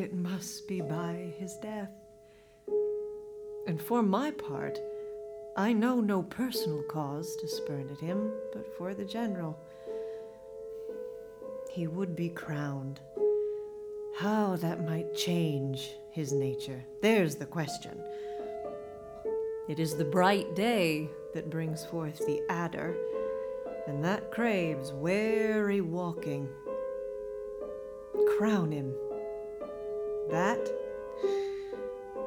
it must be by his death. And for my part, I know no personal cause to spurn at him, but for the general. He would be crowned. How that might change his nature, there's the question. It is the bright day that brings forth the adder, and that craves wary walking. Crown him. That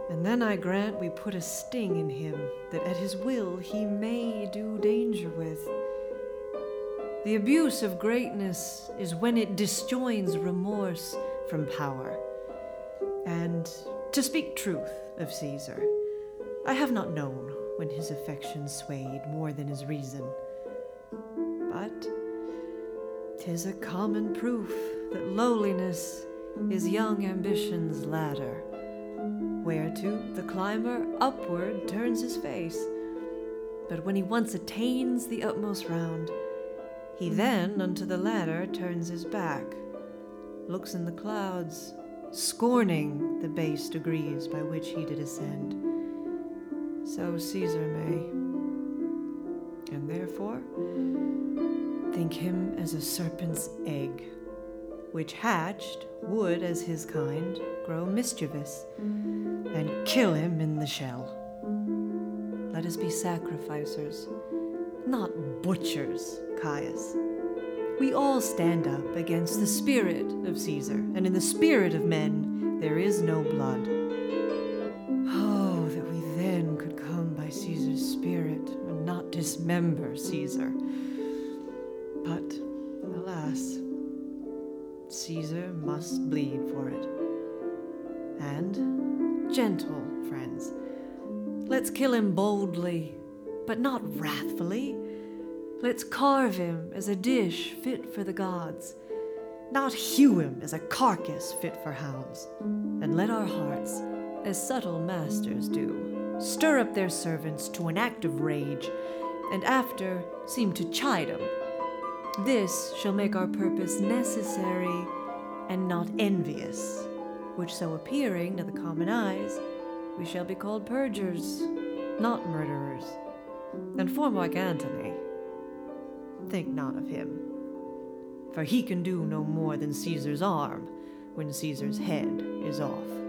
and then I grant we put a sting in him that at his will he may do danger with. The abuse of greatness is when it disjoins remorse from power. And to speak truth of Caesar, I have not known when his affection swayed more than his reason. But tis a common proof that lowliness is young ambition's ladder whereto the climber upward turns his face. But when he once attains the utmost round, he then unto the ladder turns his back, looks in the clouds, scorning the base degrees by which he did ascend. So Caesar may, and therefore think him as a serpent's egg, which hatched would, as his kind, grow mischievous and kill him in the shell. Let us be sacrificers, not butchers, Caius. We all stand up against the spirit of Caesar, and in the spirit of men there is no blood. Oh, that we then could come by Caesar's spirit and not dismember Caesar. But, alas, Caesar must bleed for it. And gentle, friends. Let's kill him boldly, but not wrathfully. Let's carve him as a dish fit for the gods, not hew him as a carcass fit for hounds. And let our hearts, as subtle masters do, stir up their servants to an act of rage, and after seem to chide chide 'em. This shall make our purpose necessary and not envious which so appearing to the common eyes, we shall be called perjurers, not murderers. And for Mark Antony, think not of him, for he can do no more than Caesar's arm when Caesar's head is off.